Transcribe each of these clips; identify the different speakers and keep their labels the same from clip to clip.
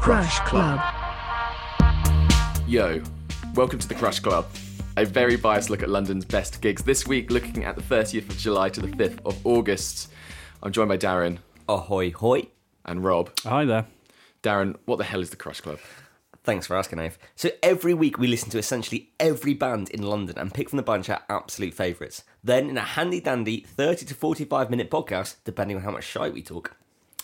Speaker 1: Crash Club.
Speaker 2: Yo, welcome to the Crush Club. A very biased look at London's best gigs. This week, looking at the 30th of July to the 5th of August. I'm joined by Darren
Speaker 3: Ahoy, hoy.
Speaker 2: and Rob.
Speaker 4: Hi there.
Speaker 2: Darren, what the hell is the Crush Club?
Speaker 3: Thanks for asking, Ave. So every week we listen to essentially every band in London and pick from the bunch our absolute favourites. Then, in a handy dandy 30 to 45 minute podcast, depending on how much shy we talk,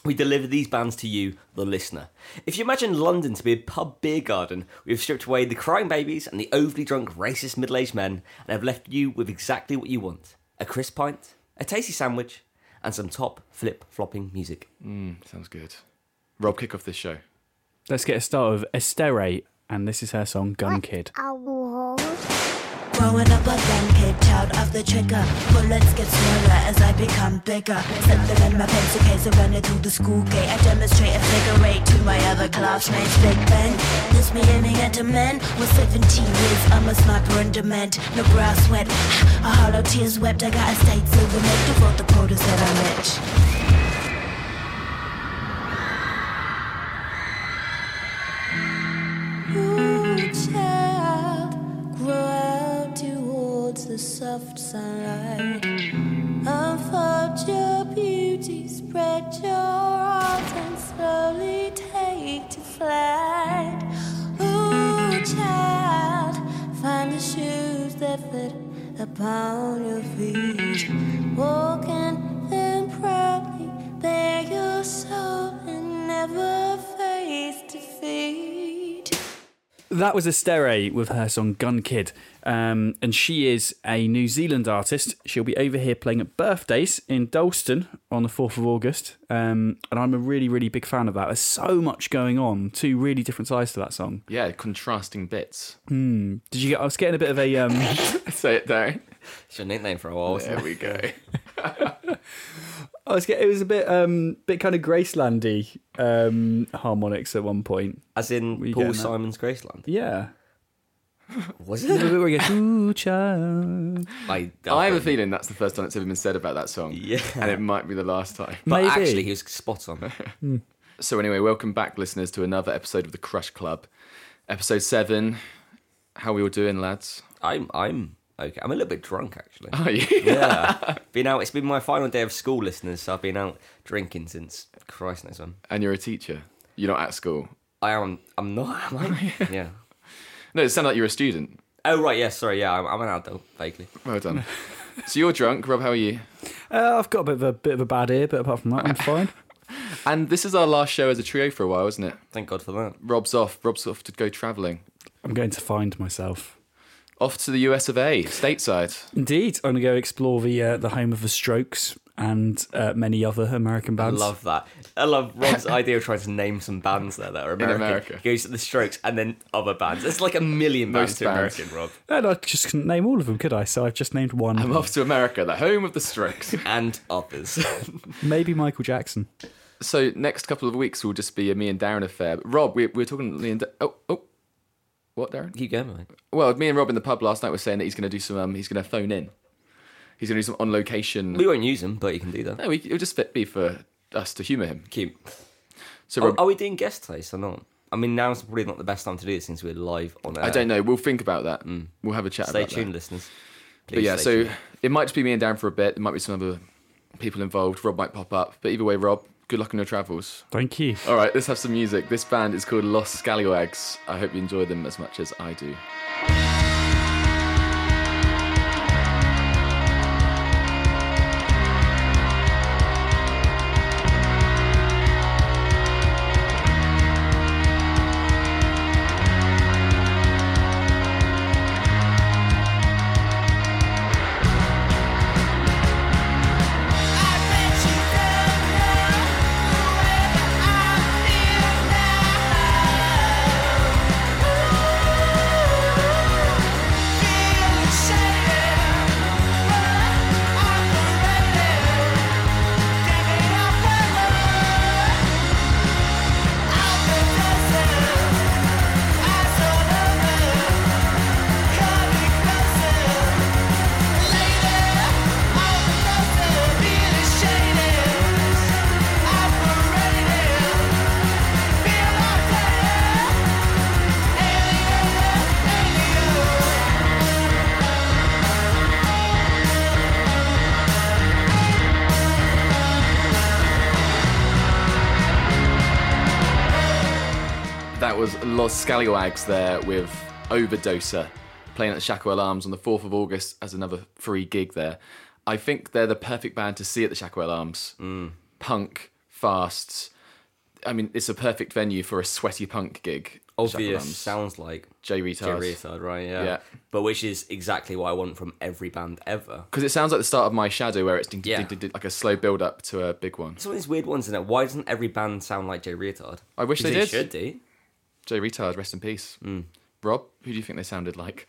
Speaker 3: we deliver these bands to you, the listener. If you imagine London to be a pub beer garden, we've stripped away the crying babies and the overly drunk racist middle aged men and have left you with exactly what you want a crisp pint, a tasty sandwich, and some top flip flopping music.
Speaker 2: Mm, sounds good. Rob, kick off this show.
Speaker 4: Let's get a start with Estere, and this is her song Gun Kid.
Speaker 5: Growing up a gun kid, child of the trigger. Bullets get smaller as I become bigger. Slip in my pencil case and run it through the school gate. I demonstrate a figure eight to my other classmates. Big Ben, this me aiming at a man. Was 17 years, I'm a sniper in demand. No brow sweat, a hollow tears wept. I got a state silver medal for the quotas that I met. The soft sunlight. Unfold your beauty, spread your arms, and slowly take to flight. Ooh, child, find the shoes that fit upon your feet. Walk in them proudly, bear your soul, and never face defeat.
Speaker 4: That was Estere with her song Gun Kid. Um, and she is a New Zealand artist. She'll be over here playing at birthdays in Dalston on the 4th of August. Um, and I'm a really, really big fan of that. There's so much going on, two really different sides to that song.
Speaker 2: Yeah, contrasting bits.
Speaker 4: Did you get, I was getting a bit of a, um,
Speaker 2: Say it, Darren.
Speaker 3: It's your nickname for a while, wasn't
Speaker 2: There we go.
Speaker 4: I was it was a bit, um, bit kind of Gracelandy um, harmonics at one point.
Speaker 3: As in
Speaker 4: you
Speaker 3: Paul
Speaker 4: getting that?
Speaker 3: Simon's Graceland.
Speaker 4: Yeah.
Speaker 3: Was
Speaker 4: The
Speaker 3: it?
Speaker 4: bit where he goes, ooh, child.
Speaker 3: I,
Speaker 2: I have a feeling that's the first time it's ever been said about that song.
Speaker 3: Yeah.
Speaker 2: And it might be the last time.
Speaker 3: But
Speaker 4: Maybe.
Speaker 3: actually, he was spot on.
Speaker 2: So anyway, welcome back, listeners, to another episode of the Crush Club, episode seven. How we all doing, lads?
Speaker 3: I'm, I'm okay. I'm a little bit drunk, actually.
Speaker 2: Are you?
Speaker 3: yeah. Been out. It's been my final day of school, listeners. So I've been out drinking since Christ knows when.
Speaker 2: and you're a teacher. You're not at school.
Speaker 3: I am. I'm not. Am I? yeah.
Speaker 2: No, it sounded like you're a student.
Speaker 3: Oh right. Yes. sorry. Yeah. I'm, I'm an adult. Vaguely.
Speaker 2: Well done. so you're drunk, Rob. How are you?
Speaker 4: Uh, I've got a bit of a bit of a bad ear, but apart from that, I'm fine.
Speaker 2: And this is our last show as a trio for a while, isn't it?
Speaker 3: Thank God for that.
Speaker 2: Rob's off. Rob's off to go travelling.
Speaker 4: I'm going to find myself.
Speaker 2: Off to the US of A, stateside.
Speaker 4: Indeed, I'm going to go explore the uh, the home of the Strokes and uh, many other American bands.
Speaker 3: I love that. I love Rob's idea of trying to name some bands there that are American.
Speaker 2: America.
Speaker 3: He goes to the Strokes and then other bands. It's like a million bands
Speaker 2: Most
Speaker 3: to
Speaker 2: bands.
Speaker 3: American, Rob.
Speaker 4: And I just couldn't name all of them, could I? So I've just named one.
Speaker 2: I'm off to America, the home of the Strokes.
Speaker 3: And others.
Speaker 4: Maybe Michael Jackson.
Speaker 2: so next couple of weeks will just be a me and Darren affair. But Rob, we, we were talking. Me and Da- oh oh, what Darren?
Speaker 3: Keep going, mate.
Speaker 2: Well, me and Rob in the pub last night were saying that he's going to do some. Um, he's going to phone in. He's going to do some on location.
Speaker 3: We won't use him, but you can do that.
Speaker 2: No, we, it'll just fit, be for us to humour him.
Speaker 3: Cute.
Speaker 2: So Rob,
Speaker 3: are we doing guest taste or not? I mean, now's probably not the best time to do it since we're live on air.
Speaker 2: I don't know. We'll think about that. We'll have a chat
Speaker 3: Stay
Speaker 2: about
Speaker 3: tuned,
Speaker 2: that.
Speaker 3: listeners.
Speaker 2: But yeah, so
Speaker 3: tuned.
Speaker 2: it might just be me and Darren for a bit. There might be some other people involved. Rob might pop up. But either way, Rob, Good luck on your travels.
Speaker 4: Thank you.
Speaker 2: All right, let's have some music. This band is called Los Scallywags. I hope you enjoy them as much as I do. Scallywags there with Overdoser playing at the Shacklewell Arms on the 4th of August as another free gig there. I think they're the perfect band to see at the Shacklewell Arms. Mm. Punk, fast. I mean, it's a perfect venue for a sweaty punk gig.
Speaker 3: Obvious sounds like
Speaker 2: Jay
Speaker 3: Jay
Speaker 2: Reatard.
Speaker 3: Reatard, right? Yeah.
Speaker 2: Yeah.
Speaker 3: But which is exactly what I want from every band ever.
Speaker 2: Because it sounds like the start of My Shadow, where it's ding, ding,
Speaker 3: Yeah.
Speaker 2: ding, ding, ding, like a slow build up to a big one.
Speaker 3: It's of these weird ones, isn't it? Why doesn't every band sound like Jay Reatard?
Speaker 2: I wish they did.
Speaker 3: should do.
Speaker 2: Jay Reatard, rest in peace. Rob, who do you think they sounded like?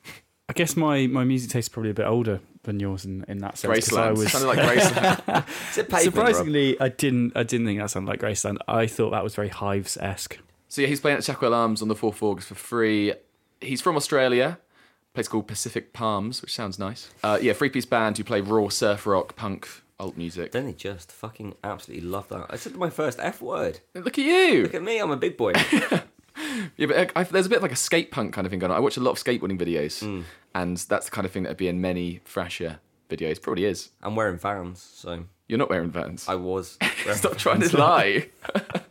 Speaker 4: I guess my, my music taste is probably a bit older than yours in, in that sense. 'cause I
Speaker 2: Graceland.
Speaker 4: was
Speaker 2: Sounded like Graceland.
Speaker 3: Is it pavement, Rob?
Speaker 4: surprisingly, I didn't I didn't think that sounded like Graceland. I thought that was very Hives esque.
Speaker 2: So yeah, he's playing at Shacklewell Arms on the 4th of August for free. He's from Australia, place called Pacific Palms, which sounds nice. Uh, yeah, three piece band who play raw surf rock, punk, alt music.
Speaker 3: Don't they just fucking absolutely love that? I said my first F word.
Speaker 2: Look at you!
Speaker 3: Look at me, I'm a big boy.
Speaker 2: Yeah, but I, there's a bit of like a skate punk kind of thing going on. I watch a lot of skateboarding videos,
Speaker 3: Hmm.
Speaker 2: and that's the kind of thing that would be in many Thrasher videos. Probably is.
Speaker 3: I'm wearing Vans, so
Speaker 2: You're not wearing Vans.
Speaker 3: I was.
Speaker 2: Stop trying to lie.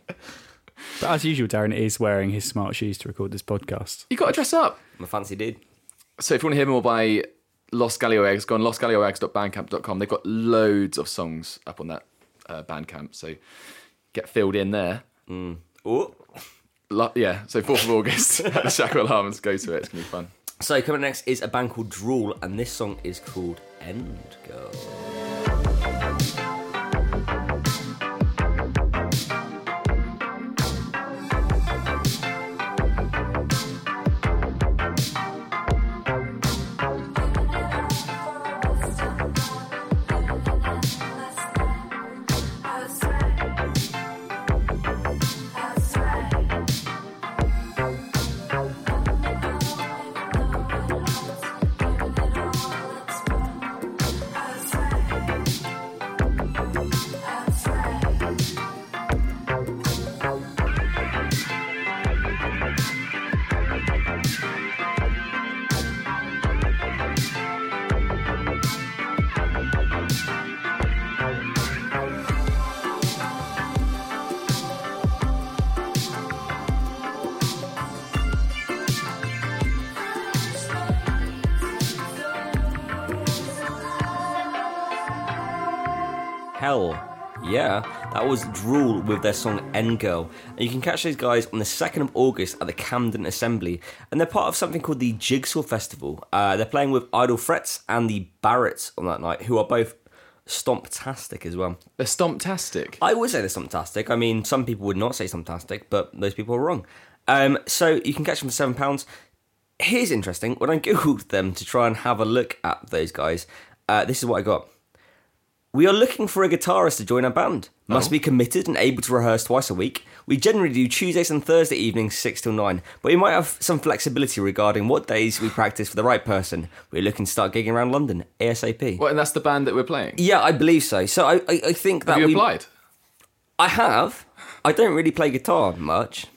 Speaker 4: But as usual, Darren is wearing his smart shoes to record this podcast.
Speaker 2: You got to dress up.
Speaker 3: I'm a fancy dude.
Speaker 2: So if you want to hear more by Los Scallywags, go on loscallywags.bandcamp.com. They've got loads of songs up on that uh, Bandcamp, so get filled in there.
Speaker 3: Oh.
Speaker 2: Lo- yeah, so 4th of August at the Shacklewell Arms. Go to it, it's going to be fun.
Speaker 3: So coming next is a band called Drool, and this song is called End Girl. Drool with their song End Girl. And you can catch those guys on the 2nd of August at the Camden Assembly. And they're part of something called the Jigsaw Festival. Uh, they're playing with Idle Frets and the Barretts on that night, who are both stomptastic as well.
Speaker 2: They're stomptastic.
Speaker 3: I would say they're stomptastic. I mean, some people would not say stomptastic, but those people are wrong. Um, so you can catch them for seven pounds. Here's interesting. When I googled them to try and have a look at those guys, uh, this is what I got. We are looking for a guitarist to join our band. Must be committed and able to rehearse twice a week. We generally do Tuesdays and Thursday evenings, 6 till 9, but we might have some flexibility regarding what days we practice for the right person. We're looking to start gigging around London ASAP.
Speaker 2: Well, and that's the band that we're playing.
Speaker 3: Yeah, I believe so. So I, I, I think that
Speaker 2: Have you
Speaker 3: we,
Speaker 2: applied?
Speaker 3: I have. I don't really play guitar much.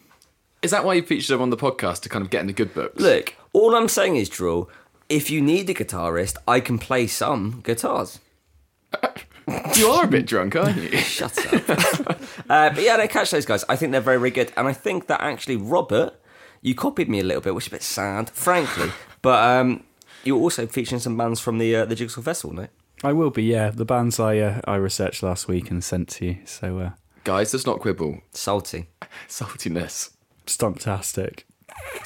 Speaker 2: Is that why you featured them on the podcast to kind of get in the good books?
Speaker 3: Look, all I'm saying is, Drew, if you need a guitarist, I can play some guitars.
Speaker 2: You are a bit drunk, aren't you?
Speaker 3: Shut up. uh, but yeah, no, catch those guys. I think they're very, very good. And I think that actually, Robert, you copied me a little bit, which is a bit sad, frankly. But um, you're also featuring some bands from the uh, the Jigsaw Festival, no?
Speaker 4: I will be, yeah. The bands I uh, I researched last week and sent to you. So, uh,
Speaker 2: Guys, let's not quibble.
Speaker 3: Salty.
Speaker 2: Saltiness.
Speaker 4: stumptastic.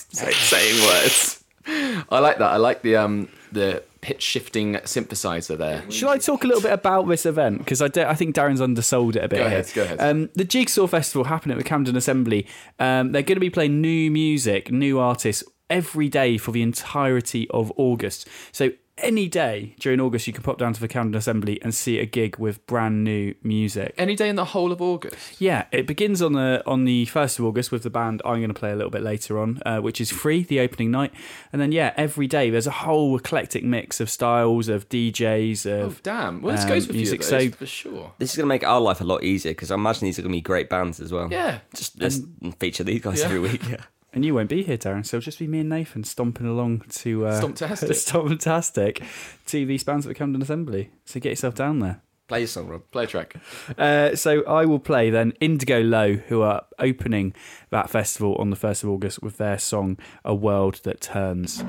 Speaker 2: Say, saying words. I like that. I like the um the pitch shifting synthesizer there.
Speaker 4: Shall I talk a little bit about this event? Because I, I think Darren's undersold it a bit.
Speaker 2: Go
Speaker 4: here.
Speaker 2: ahead, go ahead.
Speaker 4: Um, the Jigsaw Festival happening at the Camden Assembly. Um, they're going to be playing new music, new artists every day for the entirety of August. So any day during August, you can pop down to the Camden Assembly and see a gig with brand new music.
Speaker 2: Any day in the whole of August.
Speaker 4: Yeah, it begins on the on the first of August with the band I'm going to play a little bit later on, uh, which is free, the opening night, and then yeah, every day there's a whole eclectic mix of styles of DJs
Speaker 2: Oh
Speaker 4: of
Speaker 2: damn! Well, this
Speaker 4: um,
Speaker 2: goes for a few
Speaker 4: music.
Speaker 2: of those,
Speaker 4: So-
Speaker 2: for sure.
Speaker 3: This is going to make our life a lot easier because I imagine these are going to be great bands as well.
Speaker 2: Yeah.
Speaker 3: Just, just feature these guys
Speaker 2: Yeah.
Speaker 3: every week. Yeah.
Speaker 4: And you won't be here, Darren, so it'll just be me and Nathan stomping along to uh,
Speaker 2: Stomptastic.
Speaker 4: Stomptastic to these bands at the Camden Assembly. So get yourself down there.
Speaker 3: Play your song, Rob.
Speaker 2: Play a track.
Speaker 4: Uh, so I will play then Indigo Low, who are opening that festival on the 1st of August with their song A World That Turns.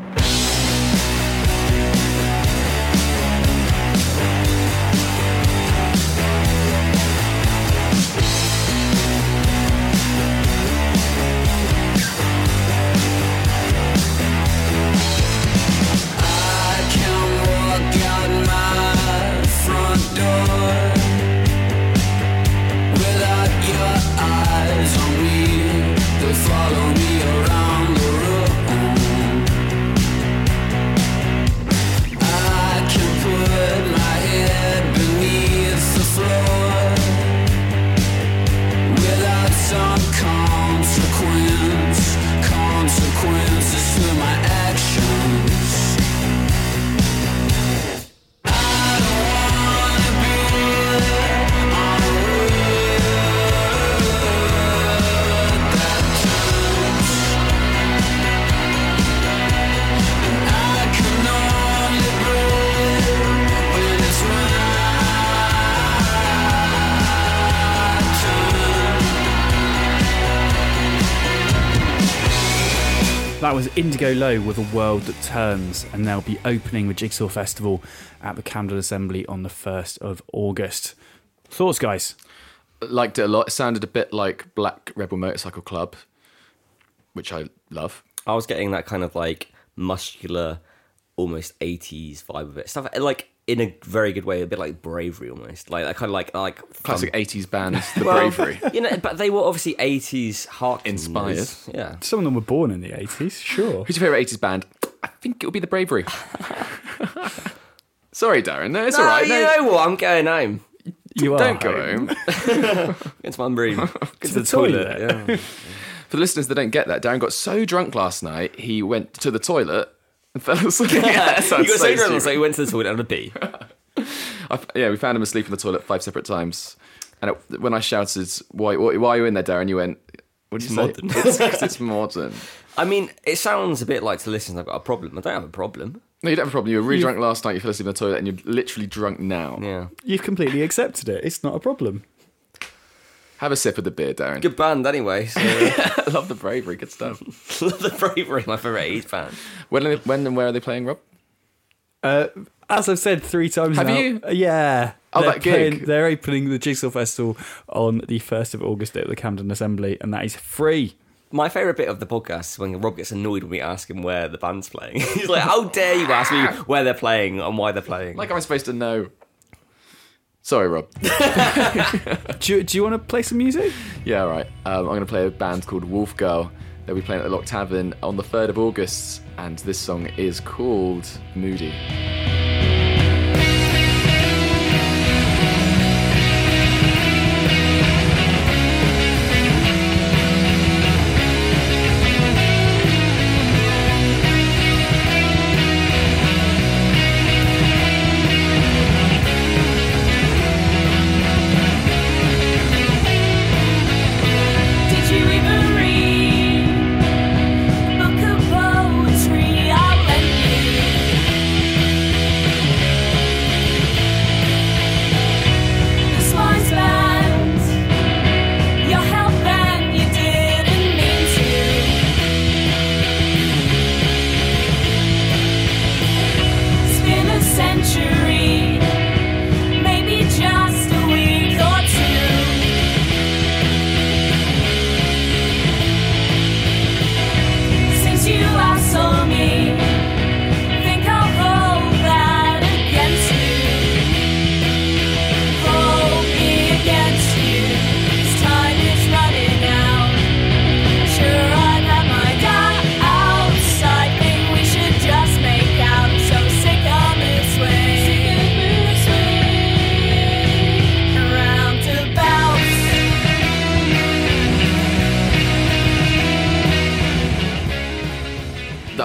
Speaker 4: That was Indigo Low with A World That Turns, and they'll be opening the Jigsaw Festival at the Camden Assembly on the 1st of August. Thoughts, guys?
Speaker 2: Liked it a lot. It sounded a bit like Black Rebel Motorcycle Club, which I love.
Speaker 3: I was getting that kind of like muscular, almost 80s vibe of it. Stuff like in a very good way, a bit like bravery almost. Like that kind of like like
Speaker 2: Classic 80s band, The
Speaker 3: Well,
Speaker 2: Bravery.
Speaker 3: You know, but they were obviously 80s heart
Speaker 2: Inspired.
Speaker 3: Yeah.
Speaker 4: Some of them were born in the 80s, sure.
Speaker 2: Who's your favourite 80s band? I think it would be The Bravery. Sorry, Darren. No, it's
Speaker 3: no,
Speaker 2: all right.
Speaker 3: you
Speaker 2: No,
Speaker 3: know what? I'm going home.
Speaker 4: You are.
Speaker 2: don't
Speaker 4: are
Speaker 2: go
Speaker 4: home.
Speaker 2: home.
Speaker 3: Into my room.
Speaker 4: to the toilet.
Speaker 3: Yeah.
Speaker 2: For the listeners that don't get that, Darren got so drunk last night, he went to the toilet and fell asleep. yeah, that
Speaker 3: you got so drunk, so you went to the toilet and a pee.
Speaker 2: I, yeah, we found him asleep in the toilet five separate times. And it, when I shouted, why, why, why are you in there, Darren? You went, what did you
Speaker 3: It's
Speaker 2: say?
Speaker 3: modern.
Speaker 2: It's, 'cause it's modern.
Speaker 3: I mean, it sounds a bit like to listen. I've got a problem. I don't have a problem.
Speaker 2: No, you don't have a problem. You were really drunk last night, you fell asleep in the toilet, and you're literally drunk now.
Speaker 3: Yeah.
Speaker 4: You've completely accepted it. It's not a problem.
Speaker 2: Have a sip of the beer, Darren.
Speaker 3: Good band, anyway. So
Speaker 2: I love the bravery. Good stuff.
Speaker 3: love the bravery. My favourite 80s band.
Speaker 2: when, are they, when and where are they playing, Rob?
Speaker 4: Uh, as I've said three times
Speaker 2: Have
Speaker 4: now,
Speaker 2: you?
Speaker 4: uh, Yeah.
Speaker 2: Oh,
Speaker 4: they're
Speaker 2: that gig?
Speaker 4: they're opening the Jigsaw Festival on the 1st of August at the Camden Assembly, and that is free.
Speaker 3: My favourite bit of the podcast is when Rob gets annoyed when we ask him where the band's playing. He's like, "How dare you ask me where they're playing and why they're playing?"
Speaker 2: Like am I'm supposed to know. Sorry, Rob.
Speaker 4: Do you, do you want to play some music?
Speaker 2: Yeah, all right. Um, I'm going to play a band called Wolf Girl. They'll be playing at the Lock Tavern on the 3rd of August, and this song is called Moody.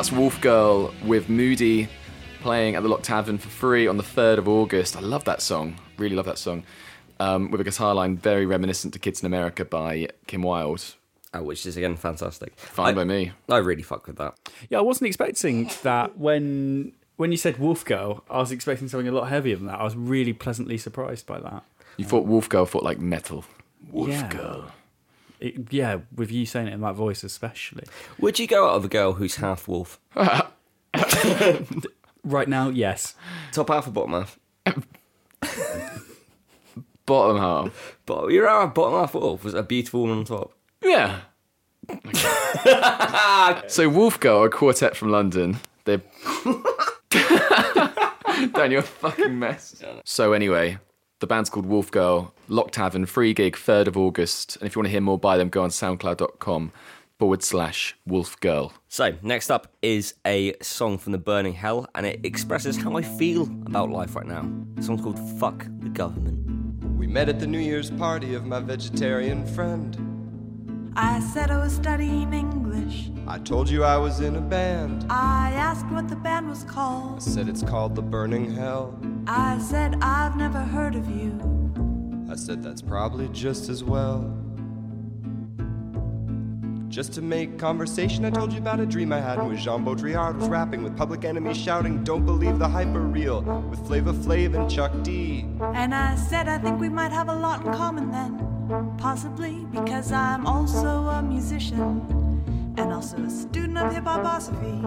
Speaker 2: That's Wolf Girl with Moody playing at the Lock Tavern for free on the 3rd of August. I love that song. Really love that song. Um, with a guitar line very reminiscent to Kids in America by Kim Wilde.
Speaker 3: Oh, which is again fantastic.
Speaker 2: Fine
Speaker 3: I,
Speaker 2: by me.
Speaker 3: I really fuck with that.
Speaker 4: Yeah, I wasn't expecting that when when you said Wolf Girl. I was expecting something a lot heavier than that. I was really pleasantly surprised by that.
Speaker 2: You thought Wolf Girl thought like metal. Wolf
Speaker 4: Yeah.
Speaker 2: Girl.
Speaker 4: It, yeah, with you saying it in that voice, especially.
Speaker 3: Would you go out with a girl who's half wolf?
Speaker 4: Right now, yes.
Speaker 3: Top half or bottom half?
Speaker 2: Bottom half.
Speaker 3: But you're out bottom half wolf. Was a beautiful one on top?
Speaker 2: Yeah. so Wolf Girl, a quartet from London. They're Dan, you're a fucking mess. So anyway, the band's called Wolf Girl, Lock Tavern, free gig, 3rd of August. And if you want to hear more by them, go on soundcloud.com forward slash Wolf Girl.
Speaker 3: So, next up is a song from the Burning Hell, and it expresses how I feel about life right now. The song's called Fuck the Government.
Speaker 6: We met at the New Year's party of my vegetarian friend.
Speaker 5: I said I was studying English.
Speaker 6: I told you I was in a band.
Speaker 5: I asked what the band was called.
Speaker 6: I said it's called the Burning Hell.
Speaker 5: I said I've never heard of you.
Speaker 6: I said that's probably just as well. Just to make conversation, I told you about a dream I had in which Jean Baudrillard was rapping with Public Enemy shouting, Don't believe the hyper real, with Flava Flav and Chuck D.
Speaker 5: And I said I think we might have a lot in common then. Possibly because I'm also a musician and also a student of hip hoposophy.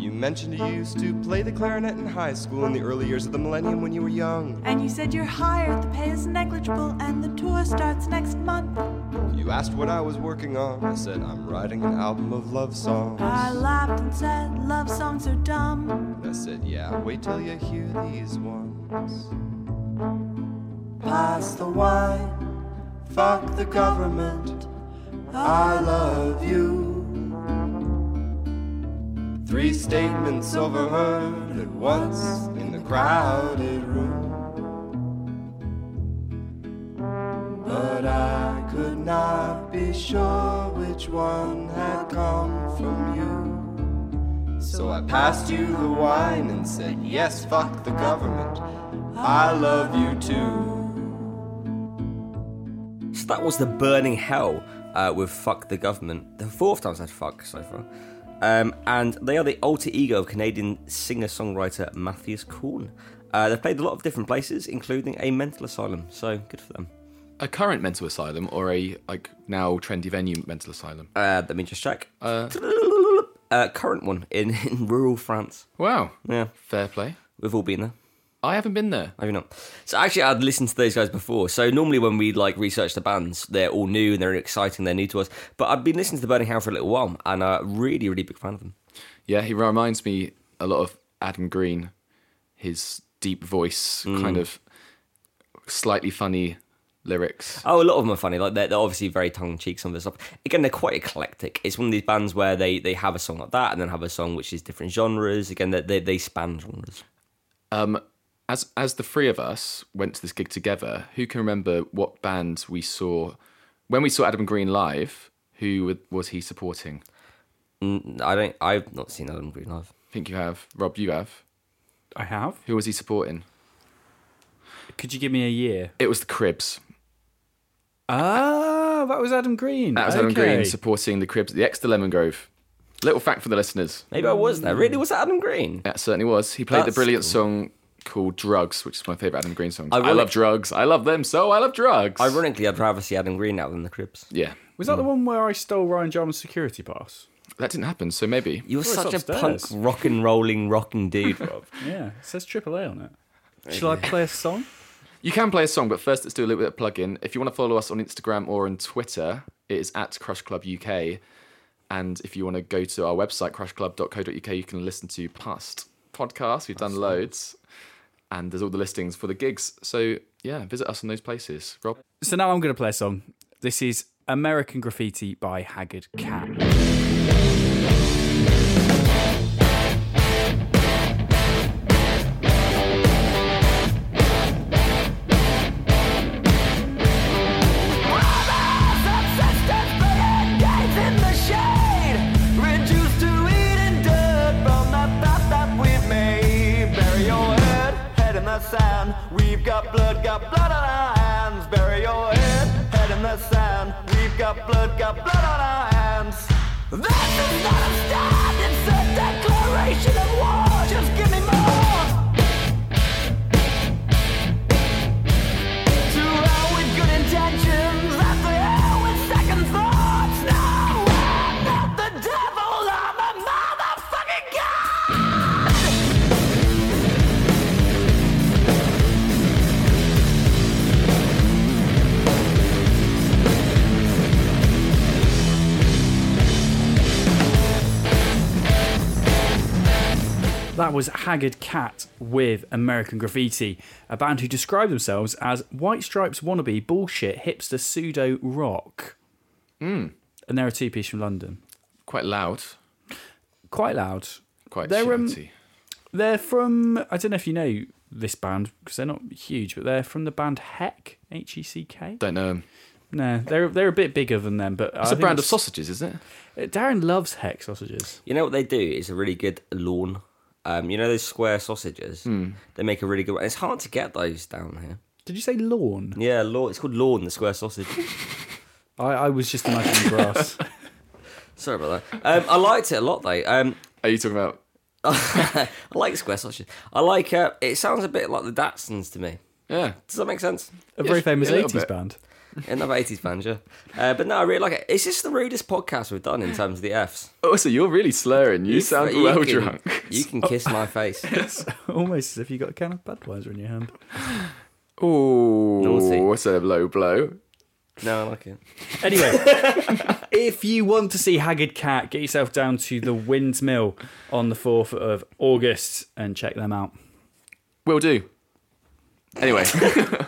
Speaker 6: You mentioned you used to play the clarinet in high school in the early years of the millennium when you were young.
Speaker 5: And you said you're hired, the pay is negligible, and the tour starts next month.
Speaker 6: You asked what I was working on. I said, I'm writing an album of love songs.
Speaker 5: I laughed and said, Love songs are dumb.
Speaker 6: And I said, Yeah, wait till you hear these ones.
Speaker 5: Pass the wine, fuck the government. I love you.
Speaker 6: Three statements overheard at once in the crowded room. But I could not be sure which one had come from you. So I passed you the wine and said, Yes, fuck the government. I love you too.
Speaker 3: So that was the Burning Hell uh, with Fuck the Government. The fourth time I said fuck so far. Um, and they are the alter ego of Canadian singer songwriter Mathias Kom. Uh, they've played a lot of different places, including a mental asylum, so good for them.
Speaker 2: A current mental asylum or a like now trendy venue mental asylum?
Speaker 3: Uh, let me just check.
Speaker 2: Uh,
Speaker 3: Uh, current one in, in rural France.
Speaker 2: wow.
Speaker 3: Yeah,
Speaker 2: Fair play.
Speaker 3: we've all been there.
Speaker 2: I haven't been there.
Speaker 3: Maybe not. So actually, I'd listened to those guys before. So normally when we like research the bands, they're all new and they're exciting. They're new to us. But I've been listening to the Burning Hell for a little while, and I'm a really, really big fan of them.
Speaker 2: Yeah, he reminds me a lot of Adam Green. His deep voice, kind of slightly funny lyrics.
Speaker 3: Oh, a lot of them are funny. Like they're, they're obviously very tongue in cheek. Some of the stuff. Again, they're quite eclectic. It's one of these bands where they they have a song like that, and then have a song which is different genres. Again, they they, they span genres.
Speaker 2: Um, as as the three of us went to this gig together, who can remember what band we saw when we saw Adam Green live? Who was he supporting?
Speaker 3: Mm, I don't. I've not seen Adam Green live.
Speaker 2: I think you have. Rob, you have.
Speaker 4: I have.
Speaker 2: Who was he supporting?
Speaker 4: Could you give me a year?
Speaker 2: It was the Cribs.
Speaker 4: Ah, that was Adam Green.
Speaker 2: That was Adam
Speaker 4: Okay.
Speaker 2: Green supporting the Cribs at the Exeter Lemon Grove. Little fact for the listeners.
Speaker 3: Maybe I was there. Really, was that Adam Green?
Speaker 2: That certainly was. He played the brilliant
Speaker 3: cool.
Speaker 2: song called Drugs, which is my favourite Adam Green song. I
Speaker 3: Ironic-
Speaker 2: love drugs. I love them so. I love drugs.
Speaker 3: Ironically, I'd rather see Adam Green out than the Cribs.
Speaker 2: yeah.
Speaker 4: Was that the one where I stole Ryan Jarman's security pass?
Speaker 2: That didn't happen, so maybe.
Speaker 3: You were
Speaker 4: it's
Speaker 3: such a
Speaker 4: upstairs.
Speaker 3: punk, rock and rolling, rocking dude, Rob.
Speaker 4: Yeah, it says AAA on it. Shall I play a song?
Speaker 2: You can play a song, but first let's do a little bit of plug in. If you want to follow us on Instagram or on Twitter, it is at Crush Club UK. And if you want to go to our website, crushclub.co.uk, you can listen to past podcasts. We've done loads. And there's all the listings for the gigs. So, yeah, visit us in those places. Rob?
Speaker 4: So now I'm going to play a song. This is American Graffiti by Haggard Cat. Cat with American Graffiti, a band who describe themselves as White Stripes wannabe bullshit hipster pseudo rock.
Speaker 2: Mm.
Speaker 4: And they're a two piece from London.
Speaker 2: Quite loud.
Speaker 4: Quite loud.
Speaker 2: Quite
Speaker 4: They're, um. They're from, I don't know if you know this band because they're not huge, but they're from the band Heck, H E C K.
Speaker 2: Don't know 'em.
Speaker 4: No, they're they're a bit bigger than them, but
Speaker 2: It's a brand of sausages, isn't
Speaker 4: it? Darren loves Heck sausages.
Speaker 3: You know what they do is a really good Lorne. Um, you know those square sausages?
Speaker 4: Hmm.
Speaker 3: They make a really good one. It's hard to get those down here.
Speaker 4: Did you say Lorne?
Speaker 3: Yeah, Lorne. It's called Lorne, the square sausage.
Speaker 4: I, I was just imagining grass.
Speaker 3: Sorry about that. Um, I liked it a lot though. Um,
Speaker 2: Are you talking about?
Speaker 3: I like square sausages. I like. Uh, it sounds a bit like the Datsuns to me.
Speaker 2: Yeah.
Speaker 3: Does that make sense?
Speaker 4: A very famous
Speaker 3: a
Speaker 4: 80s
Speaker 3: bit.
Speaker 4: band.
Speaker 3: Another 80s band, yeah. Uh, but no, I really like it. Is this the rudest podcast we've done in terms of the Fs?
Speaker 2: Oh, so you're really slurring. You, sound
Speaker 3: you
Speaker 2: well
Speaker 3: can-
Speaker 2: drunk.
Speaker 3: You can kiss my face.
Speaker 4: It's almost as if you got a can of Budweiser in your hand.
Speaker 2: Oh,
Speaker 3: Naughty.
Speaker 2: what's a low blow?
Speaker 3: No, I like it.
Speaker 4: Anyway, if you want to see Haggard Cat, get yourself down to the Windmill on the 4th of August and check them out.
Speaker 2: Will do. Anyway.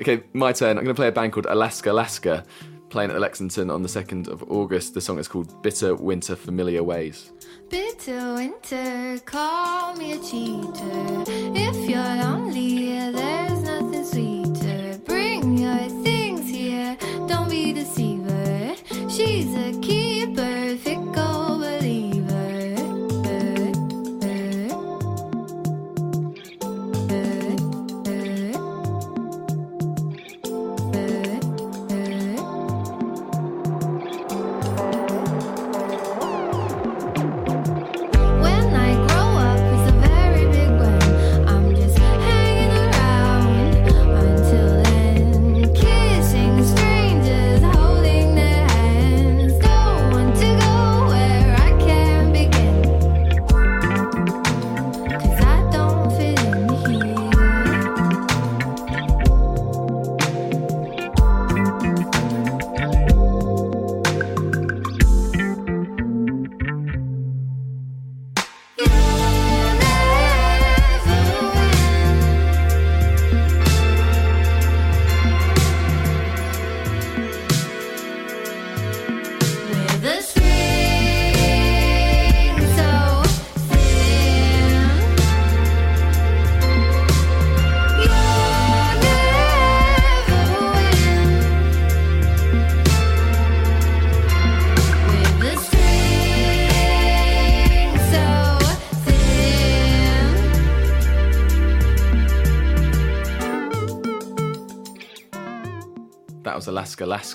Speaker 2: okay, my turn. I'm going to play a band called Alaska Alaska, playing at the Lexington on the 2nd of August. The song is called Bitter Winter Familiar Ways.
Speaker 7: Bitter winter, call me a cheater. If you're lonely, there's nothing sweeter. Bring your things here, don't be deceiver. She's a keeper,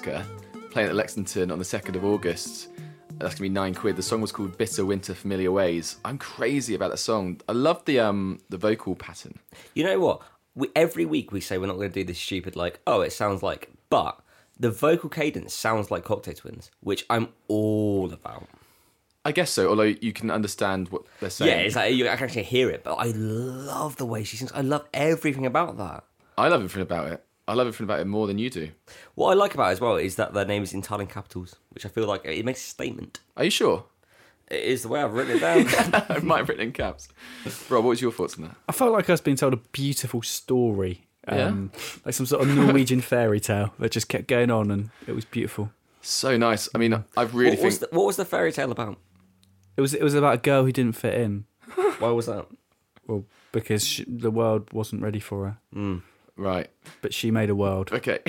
Speaker 2: Alaska playing at Lexington on the 2nd of August. That's gonna be nine quid. The song was called Bitter Winter Familiar Ways. I'm crazy about that song. I love the um the vocal pattern.
Speaker 3: You know what? We, every week we say we're not going to do this stupid, like, oh, it sounds like, but the vocal cadence sounds like Cocteau Twins, which I'm all about.
Speaker 2: I guess so, although you can understand what they're saying.
Speaker 3: Yeah, it's like you, I can actually hear it, but I love the way she sings. I love everything about that.
Speaker 2: I love everything about it. I love everything about it more than you do.
Speaker 3: What I like about it as well is that their name is in Italian capitals, which I feel like it makes a statement.
Speaker 2: Are you sure?
Speaker 3: It is the way I've written it down.
Speaker 2: I might have written in caps. Rob, what was your thoughts on that?
Speaker 4: I felt like I was being told a beautiful story. Um, Like some sort of Norwegian fairy tale that just kept going on and it was beautiful.
Speaker 2: So nice. I mean, I really
Speaker 3: what,
Speaker 2: think
Speaker 3: was the, what was the fairy tale about?
Speaker 4: It was it was about a girl who didn't fit in.
Speaker 3: Why was that?
Speaker 4: Well, because she, the world wasn't ready for her.
Speaker 2: Right.
Speaker 4: But she made a world.
Speaker 2: Okay.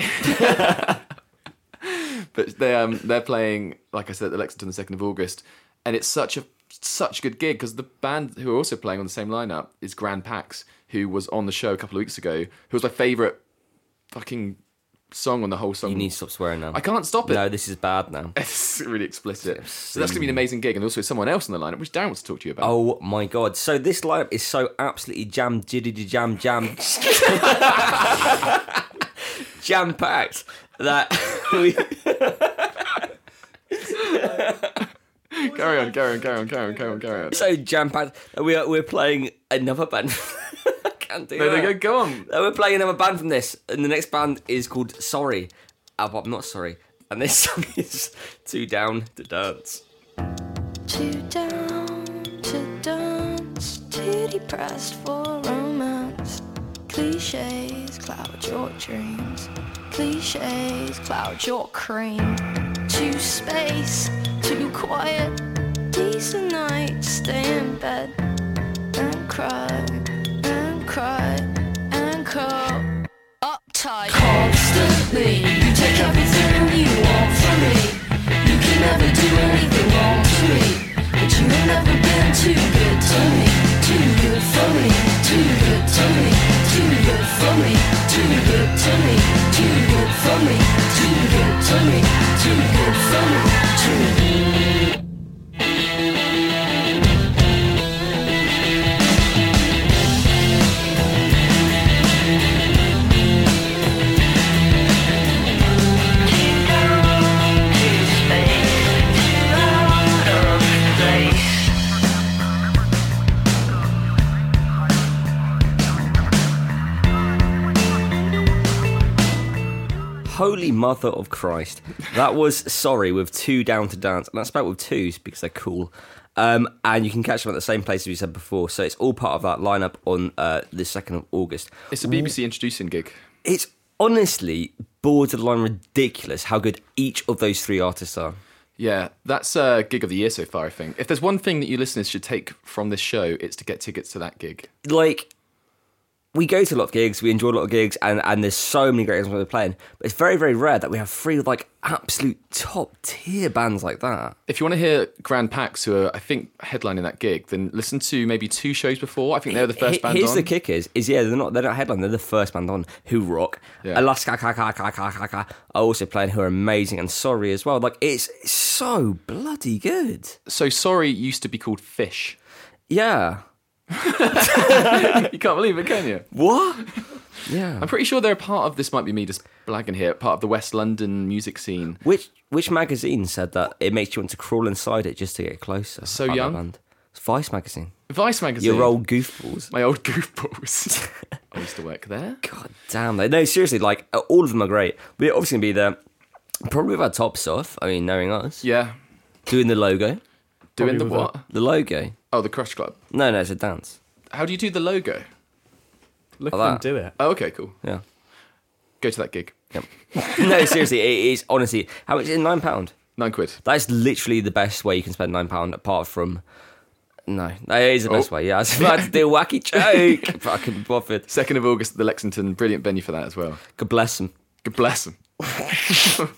Speaker 2: but they um they're playing like I said at the Lexington the second of August, and it's such a such a good gig because the band who are also playing on the same lineup is Grand Pax, who was on the show a couple of weeks ago, who was my favourite fucking song on the whole song.
Speaker 3: You need to stop swearing now.
Speaker 2: I can't stop it.
Speaker 3: No, this is bad now.
Speaker 2: It's really explicit. So that's going to be an amazing gig, and also someone else on the lineup, which Darren wants to talk to you about.
Speaker 3: Oh my god! So this lineup is so absolutely jam, jiddy jam, jam, jam packed that we.
Speaker 2: carry on, carry on, carry on, carry on, carry on, carry on.
Speaker 3: so jam packed that we are we're playing another band. I can't do
Speaker 2: No,
Speaker 3: that.
Speaker 2: no, go, go on.
Speaker 3: Uh, We're playing another band from this, and the next band is called Sorry. Uh, I'm not sorry. And this song is Too Down to Dance.
Speaker 8: Too down to dance, too depressed for romance. Cliches cloud your dreams, cliches cloud your cream. Too space, too quiet, decent night, stay in bed and cry too good to me. Too good for me. Too good to me. Too good for me. Too good to me. Too good for me. Too good to me. Too good for me. Too
Speaker 3: Mother of Christ. That was Sorry with Two Down to Dance. And that's spelled with twos because they're cool. Um, and you can catch them at the same place as we said before. So it's all part of that lineup on uh, the 2nd of August.
Speaker 2: It's a BBC introducing gig.
Speaker 3: It's honestly borderline ridiculous how good each of those three artists are.
Speaker 2: Yeah, that's a gig of the year so far, I think. If there's one thing that you listeners should take from this show, it's to get tickets to that gig.
Speaker 3: like we go to a lot of gigs, we enjoy a lot of gigs, and, and there's so many great gigs we're playing. But it's very, very rare that we have three like absolute top tier bands like that.
Speaker 2: If you want to hear Grand Pax, who are, I think, headlining that gig, then listen to maybe two shows before. I think they were the first
Speaker 3: He-
Speaker 2: band
Speaker 3: Here's
Speaker 2: on.
Speaker 3: the kickers: is yeah, they're not they're not headline, they're the first band on who rock.
Speaker 2: Yeah.
Speaker 3: Alaska Ka Ka Ka Ka Ka Ka are also playing who are amazing and sorry as well. Like it's so bloody good.
Speaker 2: So Sorry used to be called Fish.
Speaker 3: Yeah.
Speaker 2: you can't believe it, can you?
Speaker 3: What? Yeah.
Speaker 2: I'm pretty sure they're a part of this. Might be me just blagging here. Part of the West London music scene.
Speaker 3: Which which magazine said that it makes you want to crawl inside it just to get closer?
Speaker 2: So young?
Speaker 3: band. It's Vice magazine.
Speaker 2: Vice magazine.
Speaker 3: Your old goofballs.
Speaker 2: My old goofballs. I used to work there.
Speaker 3: God damn, they no seriously. Like uh, all of them are great. We're obviously gonna be there. Probably with our tops off. I mean, knowing us,
Speaker 2: Yeah.
Speaker 3: doing the logo,
Speaker 2: Doing the what?
Speaker 3: the logo.
Speaker 2: Oh, the Crush Club.
Speaker 3: No, no, it's a dance.
Speaker 2: How do you do the logo?
Speaker 4: Look
Speaker 3: Like
Speaker 4: at them
Speaker 3: that.
Speaker 4: do it.
Speaker 2: Oh, okay, cool.
Speaker 3: Yeah.
Speaker 2: Go to that gig. Yep.
Speaker 3: no, seriously, it is honestly how much is it? Nine pound.
Speaker 2: Nine quid.
Speaker 3: That's literally the best way you can spend nine pound. Apart from, no, that is the best
Speaker 2: Oh.
Speaker 3: way. Yeah, I was about to do a wacky joke, but I couldn't be bothered.
Speaker 2: Second of August at the Lexington. Brilliant venue for that as well.
Speaker 3: God bless them.
Speaker 2: God bless them.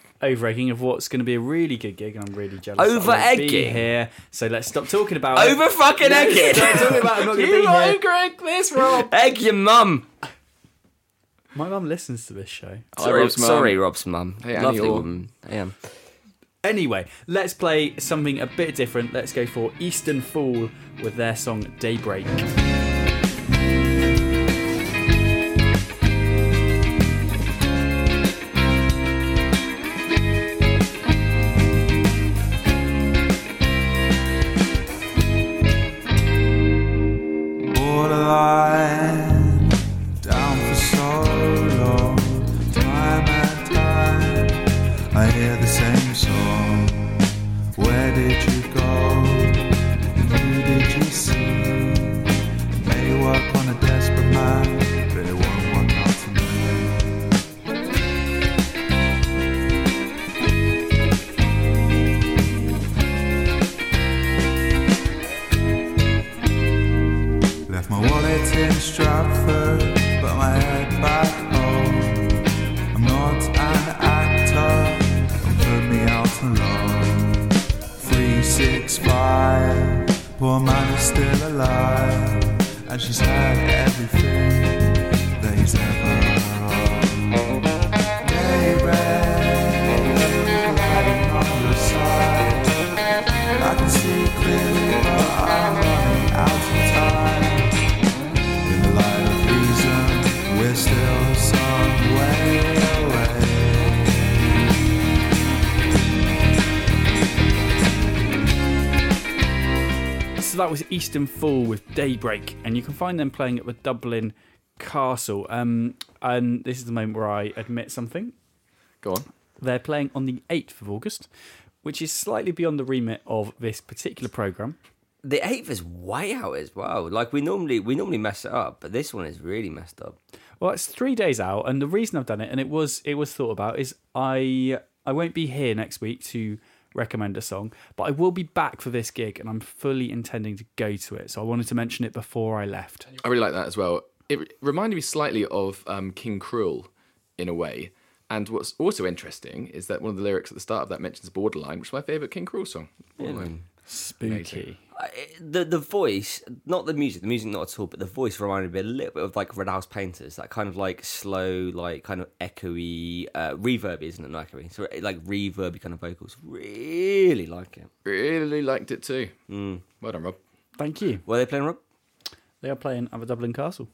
Speaker 4: over-egging of what's going to be a really good gig, and I'm really jealous. that I won't be
Speaker 3: Over-egging?
Speaker 4: here. So let's stop talking about it.
Speaker 3: Over fucking
Speaker 4: Let's
Speaker 3: egging.
Speaker 4: Stop talking about I'm not going to be
Speaker 2: You
Speaker 4: here.
Speaker 2: Greg, this Rob.
Speaker 3: Egg your mum.
Speaker 4: My mum listens to this show.
Speaker 3: Sorry,
Speaker 2: Rob's mum.
Speaker 3: sorry, Rob's mum.
Speaker 2: Hey, Annie,
Speaker 3: Lovely
Speaker 2: or-
Speaker 3: woman. I am.
Speaker 4: Anyway, let's play something a bit different. Let's go for Eastern Fool with their song Daybreak. Eastern Fool with Daybreak, and you can find them playing at the Dublin Castle. Um, and this is the moment where I admit something.
Speaker 2: Go on.
Speaker 4: They're playing on the 8th of August, which is slightly beyond the remit of this particular programme.
Speaker 3: The eighth is way out as well. Like we normally we normally mess it up, but this one is really messed up.
Speaker 4: Well, it's three days out, and the reason I've done it, and it was it was thought about, is I I won't be here next week to recommend a song, but I will be back for this gig, and I'm fully intending to go to it. So I wanted to mention it before I left.
Speaker 2: I really like that as well. It reminded me slightly of um, King Krule in a way. And what's also interesting is that one of the lyrics at the start of that mentions Borderline, which is my favourite King Krule song. Borderline.
Speaker 4: Spooky.
Speaker 3: I- The the voice, not the music, the music not at all, but the voice reminded me a little bit of like Red House Painters, that kind of like slow, like kind of echoey, uh, reverby, isn't it? Not echoey, so like reverby kind of vocals. Really like it.
Speaker 2: Really liked it too.
Speaker 3: Mm.
Speaker 2: Well done, Rob.
Speaker 4: Thank you.
Speaker 3: Were they playing Rob?
Speaker 4: They are playing at the Dublin Castle.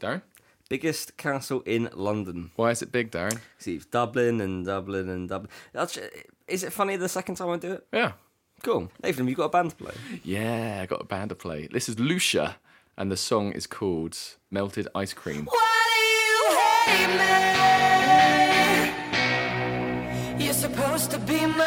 Speaker 2: Darren?
Speaker 3: Biggest castle in London.
Speaker 2: Why is it big, Darren?
Speaker 3: See, it's Dublin and Dublin and Dublin. That's, is it funny the second time I do it?
Speaker 2: Yeah.
Speaker 3: Cool. Nathan, have you got a band to play?
Speaker 2: Yeah, I got a band to play. This is Lucia, and the song is called Melted Ice Cream.
Speaker 8: You're supposed to be my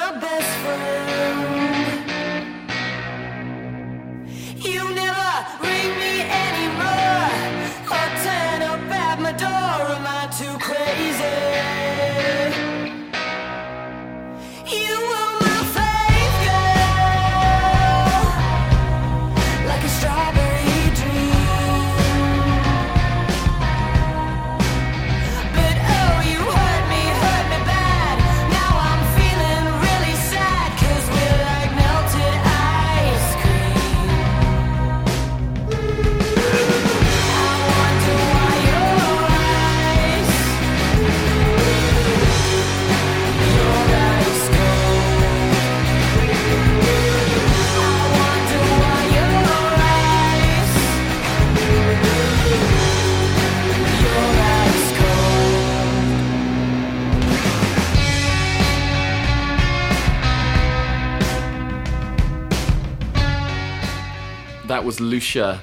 Speaker 2: Lucia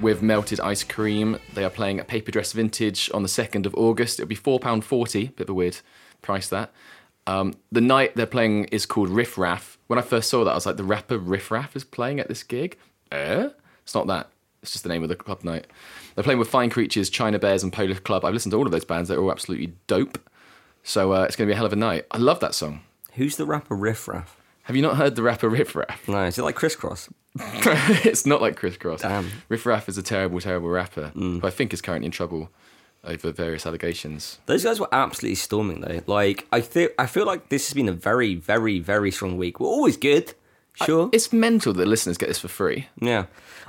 Speaker 2: with Melted Ice Cream. They are playing at Paper Dress Vintage on the 2nd of August. It'll be £4.40, bit of a weird price that. Um, the night they're playing is called Riff Raff. When I first saw that, I was like, the rapper Riff Raff is playing at this gig? Eh? It's not that. It's just the name of the club night. They're playing with Fine Creatures, China Bears, and Polish Club. I've listened to all of those bands. They're all absolutely dope. So uh, it's going to be a hell of a night. I love that song.
Speaker 3: Who's the rapper Riff Raff?
Speaker 2: Have you not heard the rapper Riff Raff?
Speaker 3: No, is it like crisscross?
Speaker 2: it's not like Crisscross.
Speaker 3: Damn.
Speaker 2: Riff Raff is a terrible, terrible rapper
Speaker 3: Mm.
Speaker 2: who I think is currently in trouble over various allegations.
Speaker 3: Those guys were absolutely storming though. Like I think I feel like this has been a very, very, very strong week. We're always good, sure.
Speaker 2: It's mental that listeners get this for free.
Speaker 3: yeah,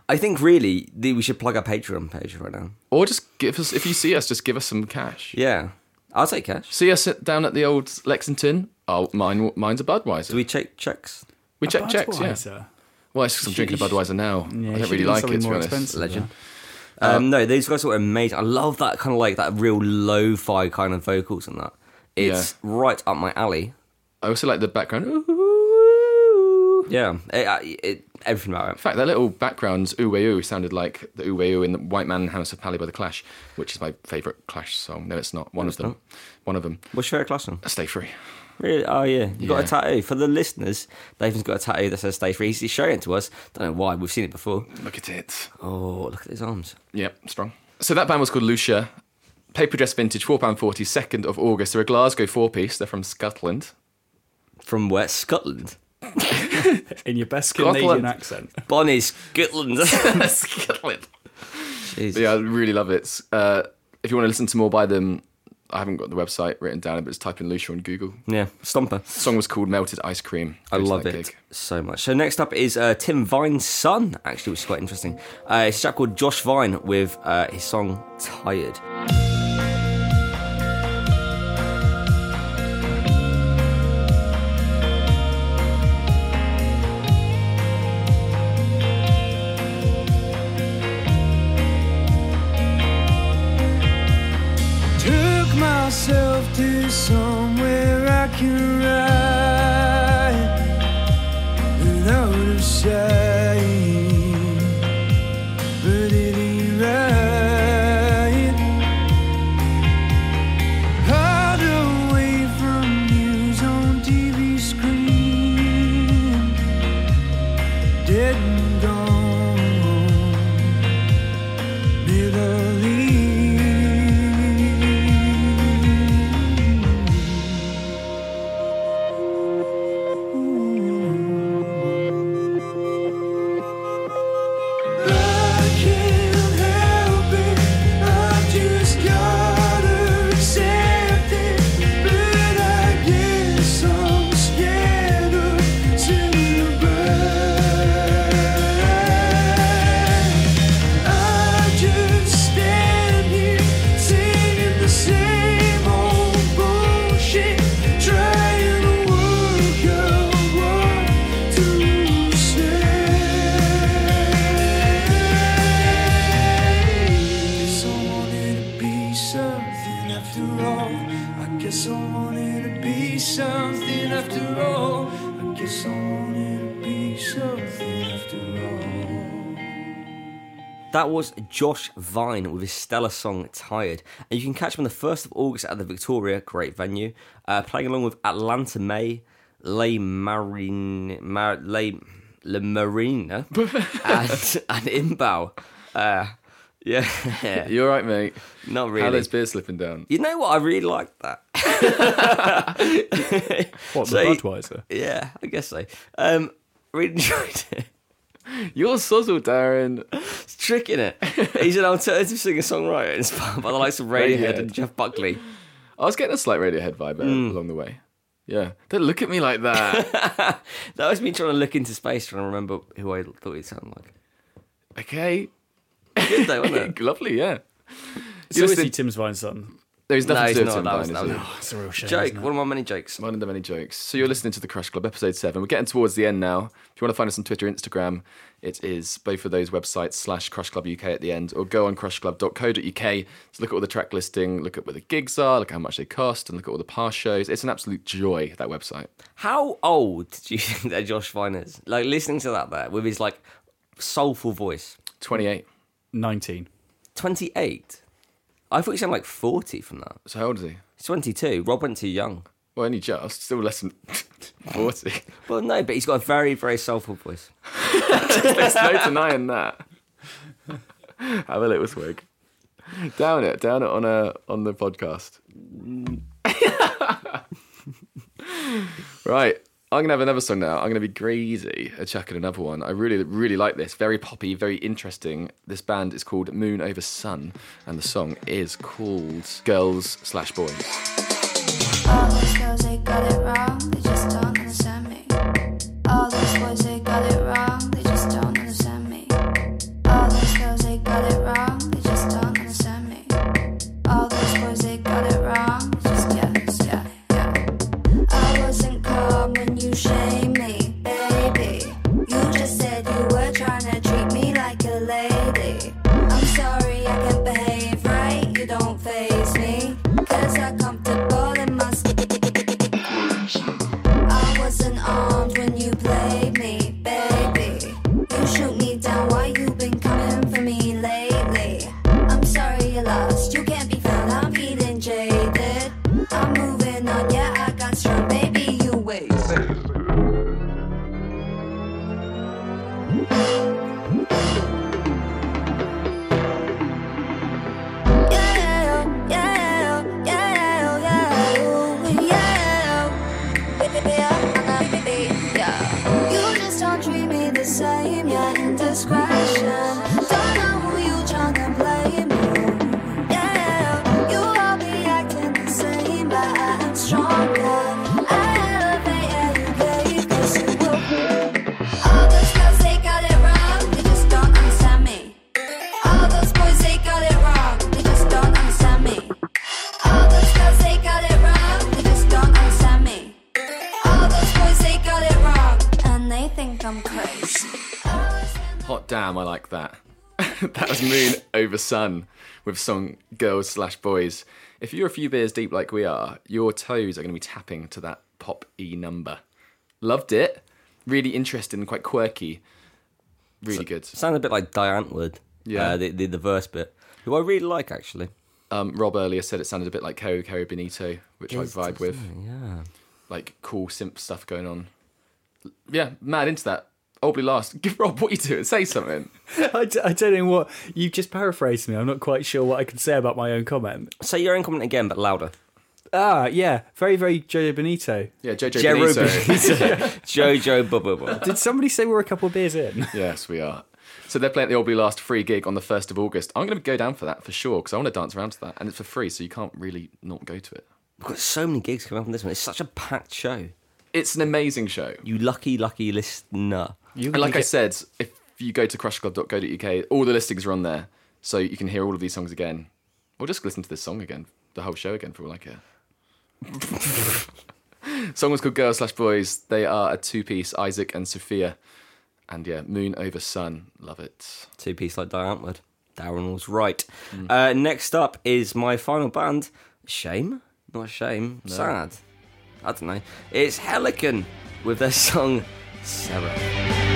Speaker 3: I think really the- we should plug our Patreon page right now.
Speaker 2: Or just give us, if you see us, just give us some cash.
Speaker 3: Yeah, I'll take cash.
Speaker 2: See us at- down at the old Lexington. Oh, mine, mine's a Budweiser.
Speaker 3: Do we check checks?
Speaker 2: We
Speaker 4: A
Speaker 2: check checks, yeah.
Speaker 4: Budweiser?
Speaker 2: Well, it's 'cause I'm drinking a Budweiser now.
Speaker 4: Yeah,
Speaker 2: I don't really like it, to be
Speaker 4: more
Speaker 2: honest.
Speaker 4: expensive,
Speaker 3: Legend.
Speaker 4: though.
Speaker 3: Um, no, these guys were amazing. I love that kind of like that real lo-fi kind of vocals and that. It's right up my alley.
Speaker 2: I also like the background. Ooh.
Speaker 3: Yeah, it, it, it, everything about it.
Speaker 2: In fact, that little backgrounds, ooh way ooh sounded like the ooh way ooh in the White Man in Hammersmith Palais by the Clash, which is my favourite Clash song. No, it's not. One of them. One of them.
Speaker 3: What's your favourite class song?
Speaker 2: Stay Free.
Speaker 3: Really? Oh yeah, you've got a tattoo for the listeners. Nathan's got a tattoo that says "Stay Free." He's showing it to us. Don't know why. We've seen it before.
Speaker 2: Look at it.
Speaker 3: Oh, look at his arms.
Speaker 2: Yep, strong. So that band was called Lucia. Paper Dress Vintage, £4.40, 2nd of August. They're a Glasgow four piece. They're from Scotland.
Speaker 3: From where? Scotland.
Speaker 4: In your best
Speaker 2: Scotland.
Speaker 4: Canadian accent.
Speaker 3: Bonnie, Scotland.
Speaker 2: Scotland.
Speaker 3: Jesus.
Speaker 2: Yeah, I really love it. Uh, if you want to listen to more by them, I haven't got the website written down, but just type in Lucia on Google.
Speaker 3: Yeah, Stomper.
Speaker 2: The song was called Melted Ice Cream.
Speaker 3: I
Speaker 2: Go to
Speaker 3: love it
Speaker 2: gig.
Speaker 3: so much. So next up is uh, Tim Vine's son, actually, which is quite interesting. Uh, it's a chap called Josh Vine with uh, his song "Tired."
Speaker 9: To somewhere I can
Speaker 3: Josh Vine with his stellar song "Tired," and you can catch him on the first of August at the Victoria, great venue, uh, playing along with Atlanta May, Les Marine, Mar, Les Le Marina, and and Imbao. Uh, yeah,
Speaker 2: You're right, mate?
Speaker 3: not
Speaker 2: How
Speaker 3: really.
Speaker 2: those beers slipping down?
Speaker 3: You know what? I really like that.
Speaker 4: What, the
Speaker 3: So-
Speaker 4: Budweiser?
Speaker 3: Yeah, I guess so. Um, really enjoyed it.
Speaker 2: You're sozzle, Darren.
Speaker 3: It's tricking it. He's an alternative singer songwriter inspired by the likes of Radiohead
Speaker 2: Radiohead.
Speaker 3: and Jeff Buckley.
Speaker 2: I was getting a slight Radiohead vibe uh,
Speaker 3: Mm.
Speaker 2: along the way. Yeah. Don't look at me like that.
Speaker 3: That was me trying to look into space, trying to remember who I thought he'd sound like.
Speaker 2: okay.
Speaker 3: Good though, wasn't it?
Speaker 2: Lovely, yeah.
Speaker 4: So
Speaker 2: You're
Speaker 4: is he Tim's Vine's son?
Speaker 2: There's nothing
Speaker 3: he's
Speaker 2: to do
Speaker 3: not.
Speaker 2: with Tim
Speaker 3: That
Speaker 2: Vine,
Speaker 3: that
Speaker 2: is
Speaker 3: was-
Speaker 2: there?
Speaker 4: Oh, it's a real shame.
Speaker 3: Joke, one of my many jokes.
Speaker 2: One of the many jokes. So you're listening to the Crush Club, episode seven. We're getting towards the end now. If you want to find us on Twitter, Instagram, it is both of those websites slash Crush Club UK at the end, or go on crushclub.co.uk to look at all the track listing, look at where the gigs are, look at how much they cost, and look at all the past shows. It's an absolute joy that website.
Speaker 3: How old do you think that Josh Vine is? Like listening to that there with his like soulful voice.
Speaker 2: 28.
Speaker 4: 19.
Speaker 3: Twenty eight. I thought he sounded like forty from that.
Speaker 2: So how old is he?
Speaker 3: He's twenty two. Rob went too young.
Speaker 2: Well, only just, still less than 40.
Speaker 3: Well, no, but he's got a very, very soulful voice.
Speaker 2: There's no denying that. Have a little swig. Down it, down it on a on the podcast. right.
Speaker 10: I'm gonna have another song now. I'm gonna be greasy at chucking another one. I really, really like this. Very poppy, very interesting. This band is called Moon Over Sun, and the song is called Girls Slash Boys.
Speaker 2: They think I'm crazy.
Speaker 10: Hot damn, I like that. that was Moon Over Sun with song Girls Slash Boys. If you're a few beers deep like we are, your toes are going to be tapping to that pop E number. Loved it. Really interesting quite quirky. Really good.
Speaker 3: Sounds a bit like Diane Wood.
Speaker 10: Yeah.
Speaker 3: Uh, the, the the verse bit, who I really like actually.
Speaker 10: Um, Rob earlier said it sounded a bit like Caro Caro Benito, which
Speaker 3: Yes,
Speaker 10: I vibe with.
Speaker 3: Yeah.
Speaker 10: Like cool simp stuff going on. Yeah, mad into that. Old Blue Last. Give Rob what you doing. Say something.
Speaker 4: I, d- I don't know what you've just paraphrased me. I'm not quite sure what I can say about my own comment.
Speaker 3: Say your own comment again, but louder.
Speaker 4: Ah, yeah, very, very Jojo Benito.
Speaker 10: Yeah, Jojo
Speaker 3: Jero
Speaker 10: Benito.
Speaker 3: Benito. Jojo Bubba Bubba.
Speaker 4: Did somebody say we're a couple of beers in?
Speaker 10: yes, we are. So they're playing at the Old Blue Last free gig on the 1st of August. I'm going to go down for that for sure because I want to dance around to that. And it's for free, so you can't really not go to it.
Speaker 3: We've got so many gigs coming up on this one. It's such a packed show.
Speaker 10: It's an amazing show.
Speaker 3: You lucky, lucky listener.
Speaker 10: and like I said, if you go to crushclub.co.uk, all the listings are on there. So you can hear all of these songs again. Or just listen to this song again, the whole show again for all I care. song was called Girls Slash Boys. They are a two piece, Isaac and Sophia. And yeah, Moon Over Sun. Love it.
Speaker 3: Two piece like Diane Wood. Darren was right. Uh, next up is my final band. Shame? Not shame.
Speaker 10: No.
Speaker 3: Sad. I don't know. It's Helicon with their song Seraph.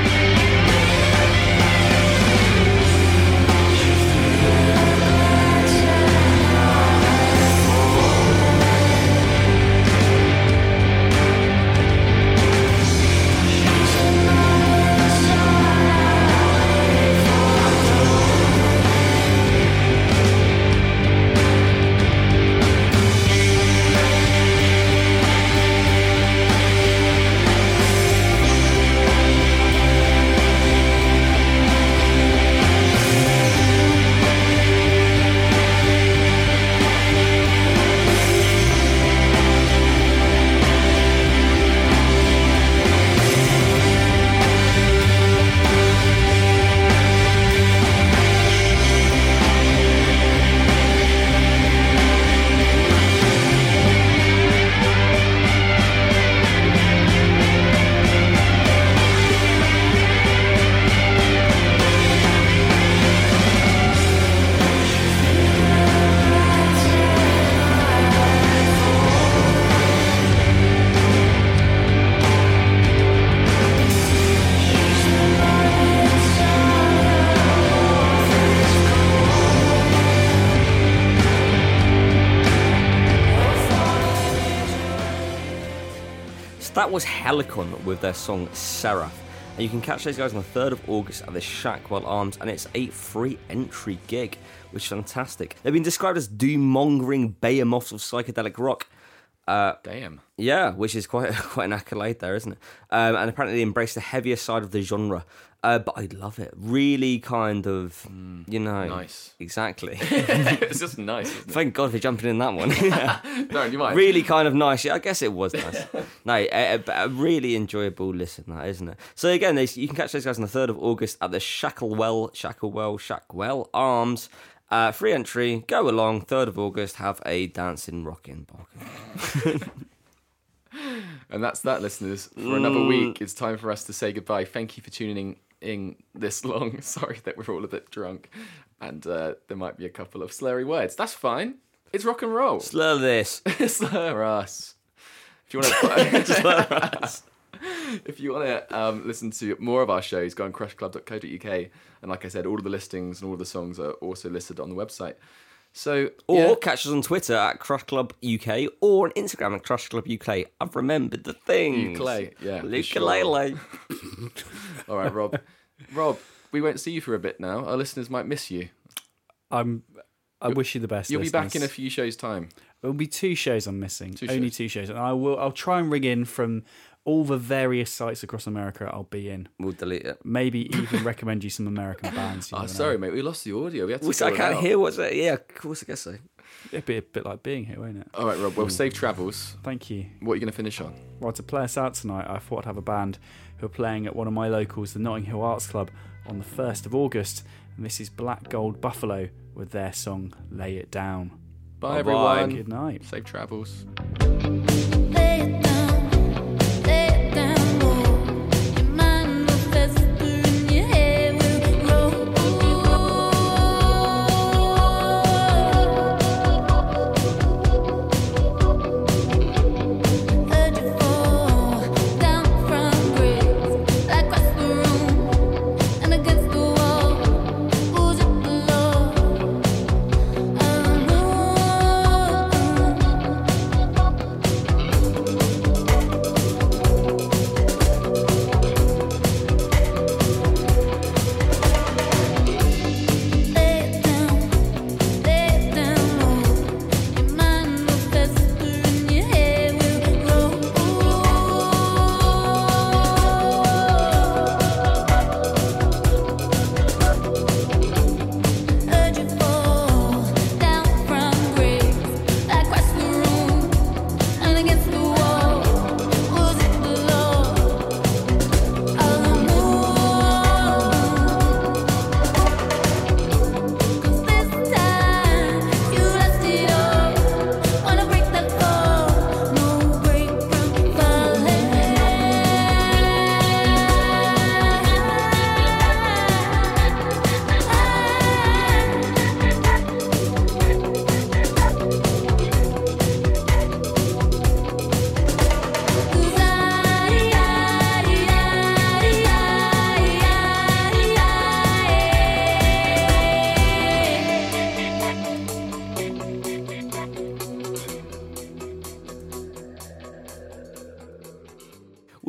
Speaker 3: That was Helicon with their song Seraph. And you can catch those guys on the 3rd of August at the Shacklewell Arms, and it's a free entry gig, which is fantastic. They've been described as doom mongering behemoths of psychedelic rock. Uh,
Speaker 2: Damn.
Speaker 3: Yeah, which is quite quite an accolade there, isn't it? Um, and apparently they embrace the heavier side of the genre. Uh, but I love it. Really kind of, you know.
Speaker 2: nice.
Speaker 3: Exactly.
Speaker 2: it's just nice.
Speaker 3: Thank God for jumping in that one. Yeah.
Speaker 2: Don't you mind?
Speaker 3: really kind of nice. Yeah, I guess it was nice. no, a, a- really enjoyable listen, that isn't it? So again, they, you can catch those guys on the third of August at the Shacklewell, Shacklewell, Shackwell Arms. Uh, free entry. Go along. Third of August. Have a dancing, rocking, barking.
Speaker 2: And that's that, listeners. For another
Speaker 3: Mm.
Speaker 2: week, it's time for us to say goodbye. Thank you for tuning in this long. Sorry that we're all a bit drunk, and uh, there might be a couple of slurry words. That's fine. It's rock and roll.
Speaker 3: Slur this.
Speaker 2: Slur us. If you want to, if you want to um, listen to more of our shows, go on crushclub.co.uk. And like I said, all of the listings and all of the songs are also listed on the website. So
Speaker 3: Or
Speaker 2: yeah.
Speaker 3: catch us on Twitter at Crush Club UK or on Instagram at Crush Club UK. I've remembered the things.
Speaker 2: Ukulele, yeah, for sure.
Speaker 3: Ukulele.
Speaker 2: all right, Rob. Rob, we won't see you for a bit now. Our listeners might miss you.
Speaker 4: I'm. I wish you the best.
Speaker 2: You'll be back in a few shows' time.
Speaker 4: There'll be two shows I'm missing.
Speaker 2: Two
Speaker 4: Only
Speaker 2: shows.
Speaker 4: two shows, and I will. I'll try and ring in from all the various sites across America. I'll be in.
Speaker 3: We'll delete it.
Speaker 4: Maybe even recommend you some American bands. you
Speaker 2: Oh,
Speaker 4: know.
Speaker 2: sorry, mate. We lost the audio. We had to
Speaker 3: Which I can't
Speaker 2: out.
Speaker 3: hear what's it. Yeah, of course I guess so.
Speaker 4: It'd be a bit like being here, won't it?
Speaker 2: All right, Rob. Well, safe travels.
Speaker 4: Thank you.
Speaker 2: What are you going to finish on?
Speaker 4: Well, to play us out tonight, I thought I'd have a band who are playing at one of my locals, the Notting Hill Arts Club, on the 1st of August. And this is Black Gold Buffalo with their song Lay It Down.
Speaker 2: Bye,
Speaker 3: Bye-bye.
Speaker 2: everyone.
Speaker 4: Good night.
Speaker 2: Safe travels.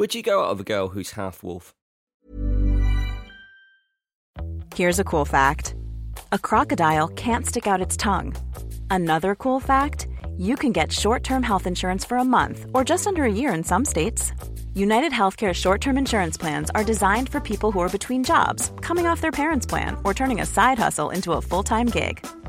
Speaker 3: Would you go out of a girl who's half wolf?
Speaker 11: Here's a cool fact a crocodile can't stick out its tongue. Another cool fact you can get short term health insurance for a month or just under a year in some states. United Healthcare short term insurance plans are designed for people who are between jobs, coming off their parents' plan, or turning a side hustle into a full time gig.